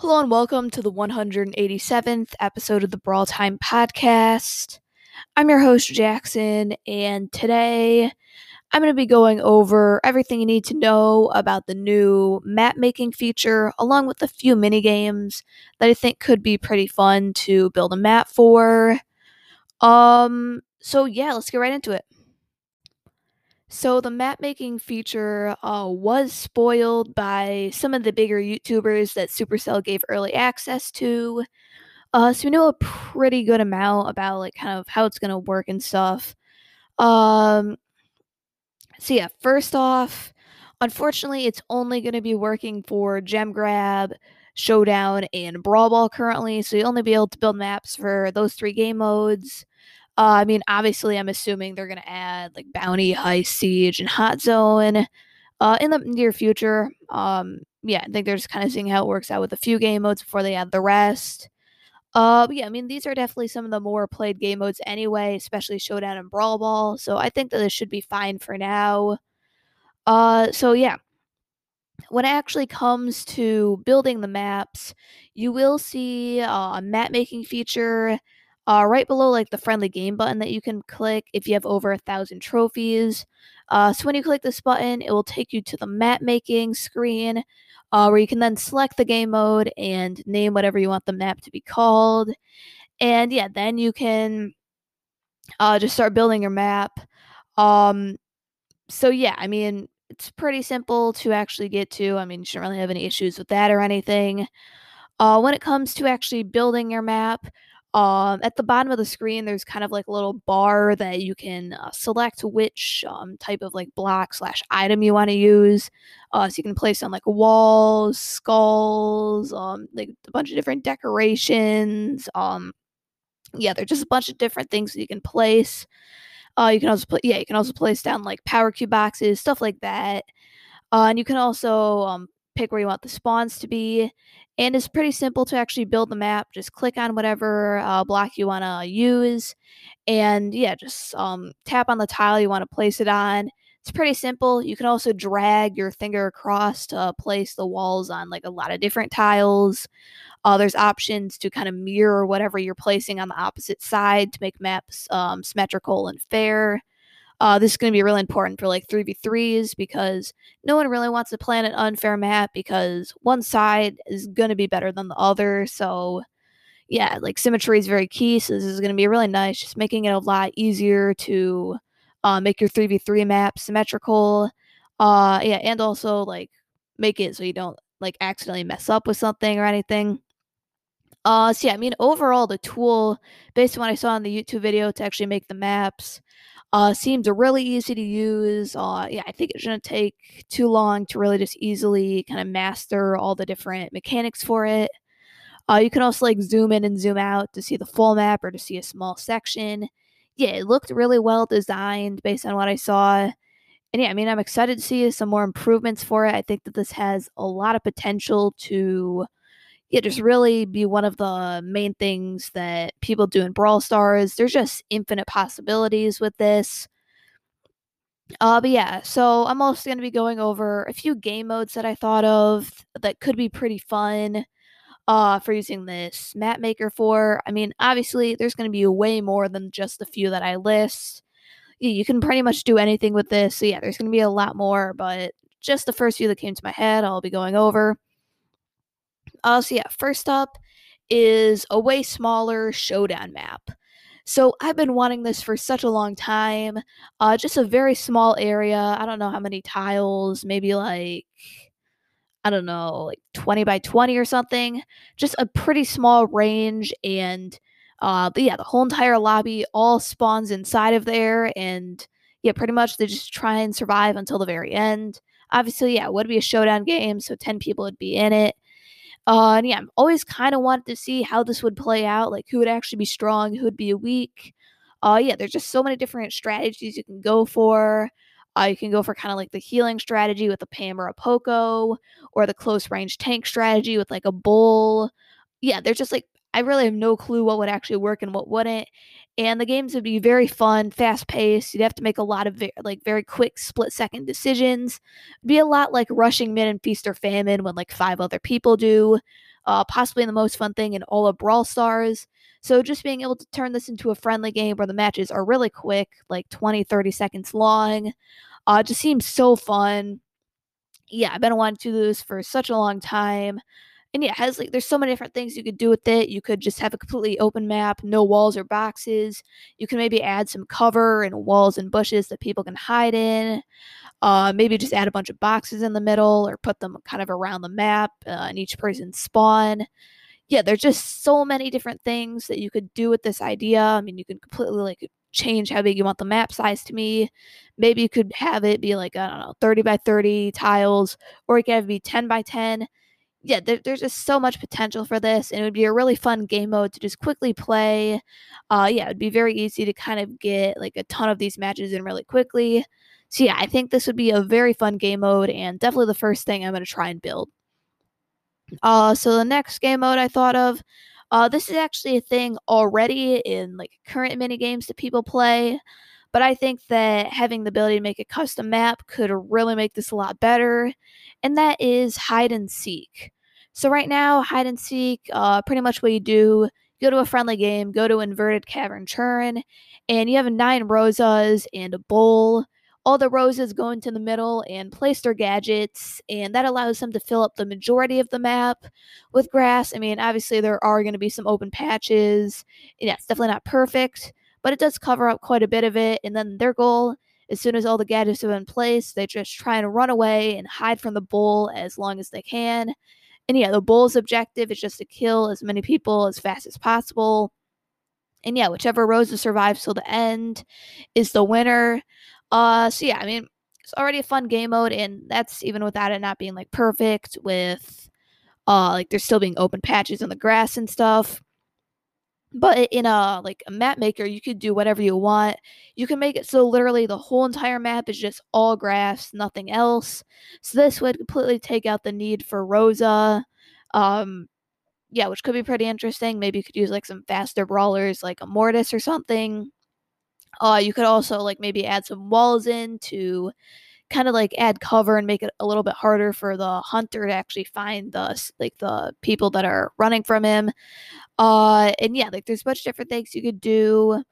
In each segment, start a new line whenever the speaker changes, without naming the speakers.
Hello and welcome to the 187th episode of the Brawl Time podcast. I'm your host, Jackson, and today I'm going to be going over everything you need to know about the new map making feature, along with a few mini games that I think could be pretty fun to build a map for. Um, so yeah, let's get right into it. So the map making feature uh, was spoiled by some of the bigger YouTubers that Supercell gave early access to. Uh, so we know a pretty good amount about like kind of how it's gonna work and stuff. Um, so yeah, first off, unfortunately, it's only gonna be working for Gem Grab, Showdown, and Brawl Ball currently. So you'll only be able to build maps for those three game modes. Uh, I mean, obviously, I'm assuming they're going to add like Bounty, High Siege, and Hot Zone uh, in the near future. Um, yeah, I think they're just kind of seeing how it works out with a few game modes before they add the rest. Uh, yeah, I mean, these are definitely some of the more played game modes anyway, especially Showdown and Brawl Ball. So I think that this should be fine for now. Uh, so yeah, when it actually comes to building the maps, you will see uh, a map making feature uh, right below like the friendly game button that you can click if you have over a thousand trophies. Uh, so when you click this button, it will take you to the map making screen uh, where you can then select the game mode and name whatever you want the map to be called. And yeah, then you can uh, just start building your map. Um, so yeah, I mean, it's pretty simple to actually get to. I mean, you shouldn't really have any issues with that or anything. Uh, when it comes to actually building your map, um, at the bottom of the screen, there's kind of like a little bar that you can uh, select which um, type of like block slash item you want to use. Uh, so you can place on like walls, skulls, um, like a bunch of different decorations. Um, yeah, there's just a bunch of different things that you can place. Uh, you can also put yeah, you can also place down like power cube boxes, stuff like that. Uh, and you can also um, pick where you want the spawns to be. And it's pretty simple to actually build the map. Just click on whatever uh, block you want to use. And yeah, just um, tap on the tile you want to place it on. It's pretty simple. You can also drag your finger across to place the walls on like a lot of different tiles. Uh, there's options to kind of mirror whatever you're placing on the opposite side to make maps um, symmetrical and fair. Uh, this is going to be really important for like 3v3s because no one really wants to plan an unfair map because one side is going to be better than the other. So, yeah, like symmetry is very key. So, this is going to be really nice, just making it a lot easier to uh, make your 3v3 map symmetrical. Uh, yeah, and also like make it so you don't like accidentally mess up with something or anything. Uh, so yeah, I mean, overall, the tool, based on what I saw in the YouTube video to actually make the maps, uh, seems really easy to use. Uh, yeah, I think it shouldn't take too long to really just easily kind of master all the different mechanics for it. Uh, you can also like zoom in and zoom out to see the full map or to see a small section. Yeah, it looked really well designed based on what I saw. And yeah, I mean, I'm excited to see some more improvements for it. I think that this has a lot of potential to yeah, just really be one of the main things that people do in Brawl Stars. There's just infinite possibilities with this. Uh, but yeah, so I'm also going to be going over a few game modes that I thought of that could be pretty fun uh, for using this map maker for. I mean, obviously, there's going to be way more than just the few that I list. You can pretty much do anything with this. So yeah, there's going to be a lot more, but just the first few that came to my head, I'll be going over. Uh, so yeah, first up is a way smaller showdown map. So I've been wanting this for such a long time. Uh, just a very small area. I don't know how many tiles, maybe like I don't know, like 20 by 20 or something. Just a pretty small range and uh yeah, the whole entire lobby all spawns inside of there and yeah, pretty much they just try and survive until the very end. Obviously, yeah, it would be a showdown game, so 10 people would be in it. Uh, and yeah, I'm always kind of wanted to see how this would play out, like who would actually be strong, who would be weak. Uh, yeah, there's just so many different strategies you can go for. Uh, you can go for kind of like the healing strategy with a Pam or a Poco, or the close range tank strategy with like a Bull. Yeah, there's just like I really have no clue what would actually work and what wouldn't. And the games would be very fun, fast paced. You'd have to make a lot of very, like very quick split second decisions. It'd be a lot like rushing mid and feast or famine when like five other people do. uh, possibly the most fun thing in all of Brawl Stars. So just being able to turn this into a friendly game where the matches are really quick, like 20, 30 seconds long, uh, just seems so fun. Yeah, I've been wanting to do this for such a long time. And yeah, it has like there's so many different things you could do with it. You could just have a completely open map, no walls or boxes. You can maybe add some cover and walls and bushes that people can hide in. Uh, maybe just add a bunch of boxes in the middle or put them kind of around the map uh, in each person's spawn. Yeah, there's just so many different things that you could do with this idea. I mean, you can completely like change how big you want the map size to be. Maybe you could have it be like, I don't know, 30 by 30 tiles, or it could have it be 10 by 10 yeah, there, there's just so much potential for this, and it would be a really fun game mode to just quickly play. Uh, yeah, it'd be very easy to kind of get like a ton of these matches in really quickly. So yeah, I think this would be a very fun game mode, and definitely the first thing I'm going to try and build. Uh, so the next game mode I thought of, uh, this is actually a thing already in like current mini games that people play. But I think that having the ability to make a custom map could really make this a lot better, and that is hide and seek. So right now, hide and seek, uh, pretty much what you do, go to a friendly game, go to inverted cavern churn, and you have nine Rosas and a Bull. All the Rosas go into the middle and place their gadgets, and that allows them to fill up the majority of the map with grass. I mean, obviously there are going to be some open patches. Yeah, it's definitely not perfect, but it does cover up quite a bit of it. And then their goal, as soon as all the gadgets are in place, they just try and run away and hide from the bull as long as they can. And yeah, the bull's objective is just to kill as many people as fast as possible. And yeah, whichever Rosa survives till the end is the winner. Uh, so yeah, I mean, it's already a fun game mode, and that's even without it not being like perfect. With uh, like there's still being open patches in the grass and stuff. But in a like a map maker, you could do whatever you want. You can make it so literally the whole entire map is just all grass, nothing else. So this would completely take out the need for Rosa. Um, yeah, which could be pretty interesting. Maybe you could use like some faster brawlers like a Mortis or something. Uh, you could also like maybe add some walls in to kind of like add cover and make it a little bit harder for the hunter to actually find the like the people that are running from him. Uh, and yeah, like there's a bunch of different things you could do.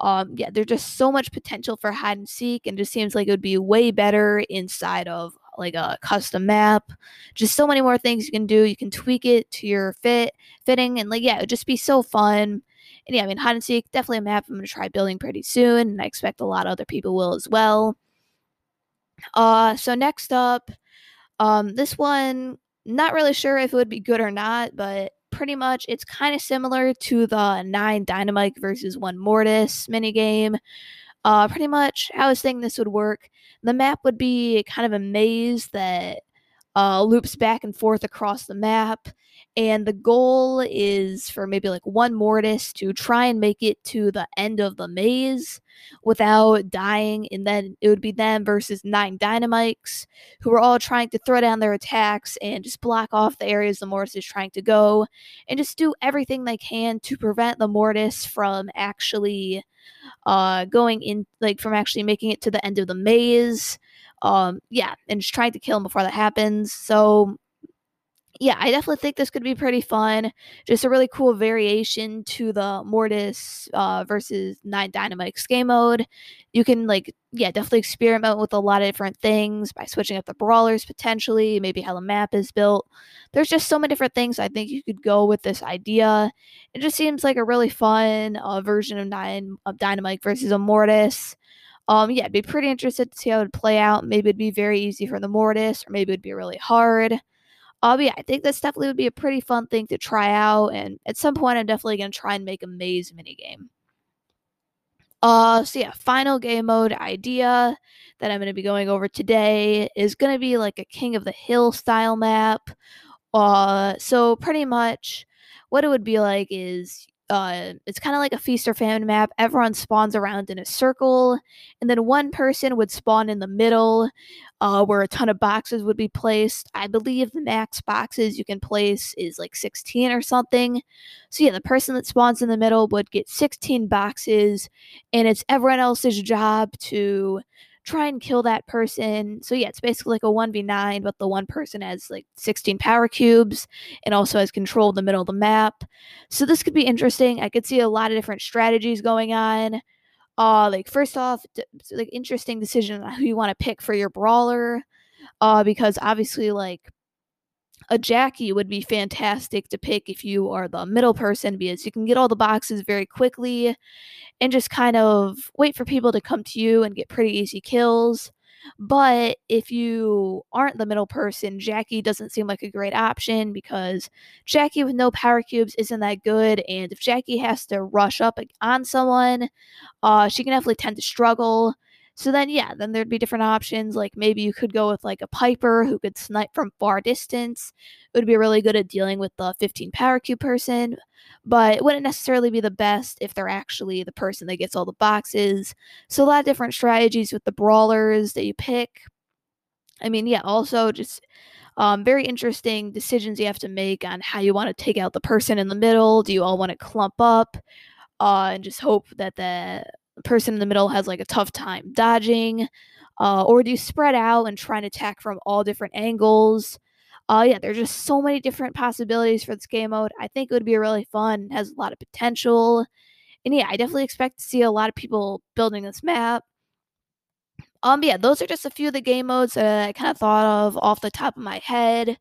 Um, yeah, there's just so much potential for hide and seek, and just seems like it would be way better inside of like a custom map. Just so many more things you can do. You can tweak it to your fit fitting, and like yeah, it would just be so fun. And yeah, I mean hide and seek definitely a map I'm gonna try building pretty soon, and I expect a lot of other people will as well. Uh, so next up, um, this one not really sure if it would be good or not, but pretty much it's kind of similar to the nine Dynamike versus one Mortis minigame. Uh, pretty much how I was thinking this would work. The map would be kind of a maze that uh, loops back and forth across the map. And the goal is for maybe like one Mortis to try and make it to the end of the maze without dying. And then it would be them versus nine Dynamikes who are all trying to throw down their attacks and just block off the areas the Mortis is trying to go and just do everything they can to prevent the Mortis from actually uh, going in, like from actually making it to the end of the maze um, yeah, and just trying to kill him before that happens. So yeah, I definitely think this could be pretty fun. Just a really cool variation to the Mortis uh, versus Nine Dynamikes game mode. You can like, yeah, definitely experiment with a lot of different things by switching up the brawlers potentially, maybe how the map is built. There's just so many different things I think you could go with this idea. It just seems like a really fun uh, version of Nine of Dynamike versus a Mortis. Um, yeah, I'd be pretty interested to see how it would play out. Maybe it'd be very easy for the Mortis, or maybe it'd be really hard. Uh, yeah, I think this definitely would be a pretty fun thing to try out, and at some point, I'm definitely gonna try and make a maze minigame. Uh, so yeah, final game mode idea that I'm gonna be going over today is gonna be like a King of the Hill style map. Uh, so pretty much, what it would be like is uh, it's kind of like a feast or famine map. Everyone spawns around in a circle, and then one person would spawn in the middle, uh, where a ton of boxes would be placed. I believe the max boxes you can place is like 16 or something. So yeah, the person that spawns in the middle would get 16 boxes, and it's everyone else's job to try and kill that person. So yeah, it's basically like a 1v9, but the one person has like 16 power cubes and also has control of the middle of the map. So this could be interesting. I could see a lot of different strategies going on. Uh like first off, like interesting decision on who you want to pick for your brawler. Uh because obviously like a Jackie would be fantastic to pick if you are the middle person because you can get all the boxes very quickly and just kind of wait for people to come to you and get pretty easy kills. But if you aren't the middle person, Jackie doesn't seem like a great option because Jackie with no power cubes isn't that good. And if Jackie has to rush up on someone, uh, she can definitely tend to struggle. So then, yeah, then there'd be different options. Like maybe you could go with like a Piper who could snipe from far distance. It would be really good at dealing with the 15 power cube person, but it wouldn't necessarily be the best if they're actually the person that gets all the boxes. So a lot of different strategies with the brawlers that you pick. I mean, yeah, also just um, very interesting decisions you have to make on how you want to take out the person in the middle. Do you all want to clump up uh, and just hope that the person in the middle has like a tough time dodging? Uh, or do you spread out and try and attack from all different angles? Uh, yeah, there's just so many different possibilities for this game mode. I think it would be really fun, has a lot of potential. And yeah, I definitely expect to see a lot of people building this map. Um, yeah, those are just a few of the game modes that I kind of thought of off the top of my head.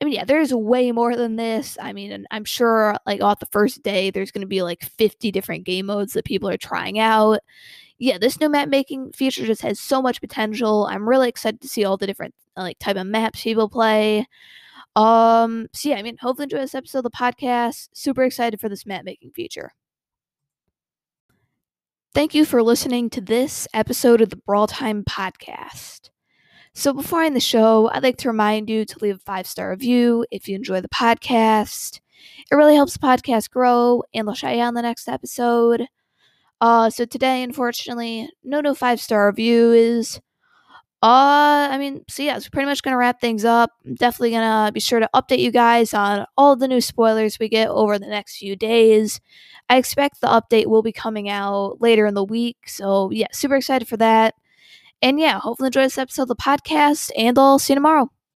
I mean, yeah, there's way more than this. I mean, I'm sure like off the first day, there's going to be like 50 different game modes that people are trying out. Yeah, this new map making feature just has so much potential. I'm really excited to see all the different like type of maps people play. Um, so yeah, I mean, hopefully enjoy this episode of the podcast. Super excited for this map making feature. Thank you for listening to this episode of the Brawl Time Podcast. So, before I end the show, I'd like to remind you to leave a five star review if you enjoy the podcast. It really helps the podcast grow, and they'll shout you on the next episode. Uh, so today, unfortunately, no no five star reviews. Uh, I mean, so yeah, it's pretty much gonna wrap things up. I'm definitely gonna be sure to update you guys on all the new spoilers we get over the next few days. I expect the update will be coming out later in the week, so yeah, super excited for that. And yeah, hopefully enjoy this episode of the podcast, and I'll see you tomorrow.